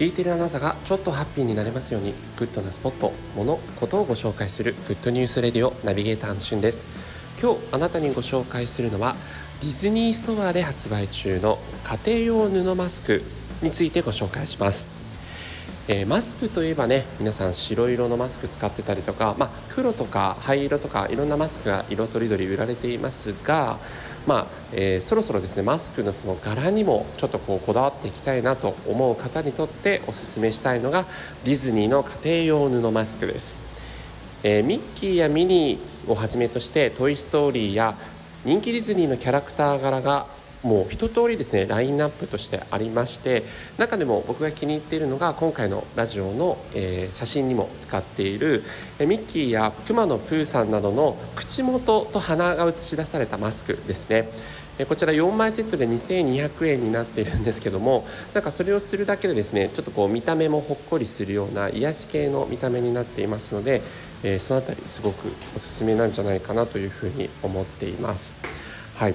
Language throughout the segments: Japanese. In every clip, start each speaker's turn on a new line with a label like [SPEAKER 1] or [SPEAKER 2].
[SPEAKER 1] 聞いているあなたがちょっとハッピーになれますようにグッドなスポット、物、ことをご紹介するグッドニュースレディオナビゲーターのしゅんです。今日あなたにご紹介するのはディズニーストアで発売中の家庭用布マスクについてご紹介します。えー、マスクといえばね皆さん白色のマスク使ってたりとか、まあ、黒とか灰色とかいろんなマスクが色とりどり売られていますがまあえー、そろそろですねマスクのその柄にもちょっとこうこだわっていきたいなと思う方にとっておすすめしたいのがディズニーの家庭用布マスクです、えー、ミッキーやミニーをはじめとして「トイ・ストーリー」や人気ディズニーのキャラクター柄がもう一通りですねラインナップとしてありまして中でも僕が気に入っているのが今回のラジオの、えー、写真にも使っているミッキーやくまのプーさんなどの口元と鼻が映し出されたマスクですねこちら4枚セットで2200円になっているんですけどもなんかそれをするだけでですねちょっとこう見た目もほっこりするような癒し系の見た目になっていますので、えー、その辺りすごくおすすめなんじゃないかなというふうに思っています。はい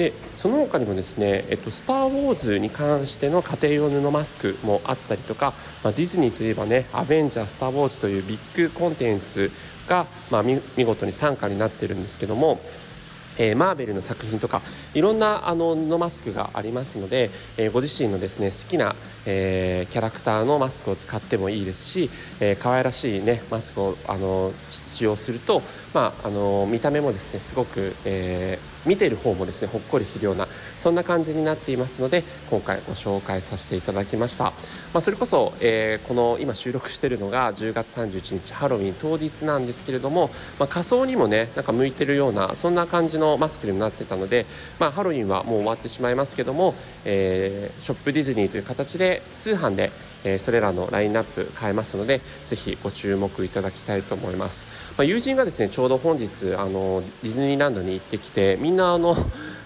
[SPEAKER 1] でその他にもですね「えっと、スター・ウォーズ」に関しての家庭用布マスクもあったりとか、まあ、ディズニーといえばね「アベンジャー・スター・ウォーズ」というビッグコンテンツが、まあ、見事に参加になってるんですけどもえー、マーベルの作品とかいろんなあの布マスクがありますので、えー、ご自身のですね好きな、えー、キャラクターのマスクを使ってもいいですし、えー、可愛らしいねマスクをあの使用すると、まあ、あの見た目もですねすごく、えー、見てる方もですねほっこりするようなそんな感じになっていますので今回ご紹介させていただきました、まあ、それこそ、えー、この今収録しているのが10月31日ハロウィン当日なんですけれども、まあ、仮装にもねなんか向いてるようなそんな感じのマスクにもなってたので、まあ、ハロウィンはもう終わってしまいますけども、えー、ショップディズニーという形で通販で、え、それらのラインナップ変えますのでぜひご注目いただきたいと思います、まあ、友人がですねちょうど本日あのディズニーランドに行ってきてみんなあの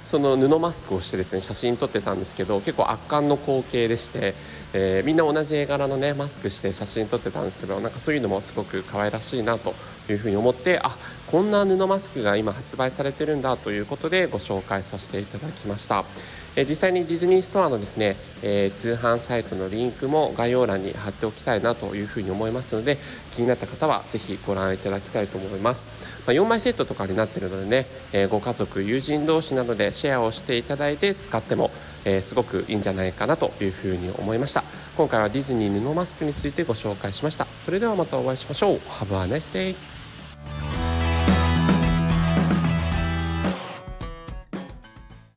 [SPEAKER 1] その布マスクをしてですね写真撮ってたんですけど結構圧巻の光景でして、えー、みんな同じ絵柄のねマスクして写真撮ってたんですけどなんかそういうのもすごく可愛らしいなというふうに思ってあこんな布マスクが今発売されてるんだということでご紹介させていただきました。え実際にディズニーストアのですね、え、通販サイトのリンクも概要欄に貼っておきたいなというふうに思いますので気になった方はぜひご覧いただきたいと思います、ま、4枚セットとかになってるのでね、え、ご家族友人同士などでシェアをしていただいて使っても、えー、すごくいいんじゃないかなというふうに思いました。今回はディズニー布マスクについてご紹介しました。それではまたお会いしましょう。Have a nice day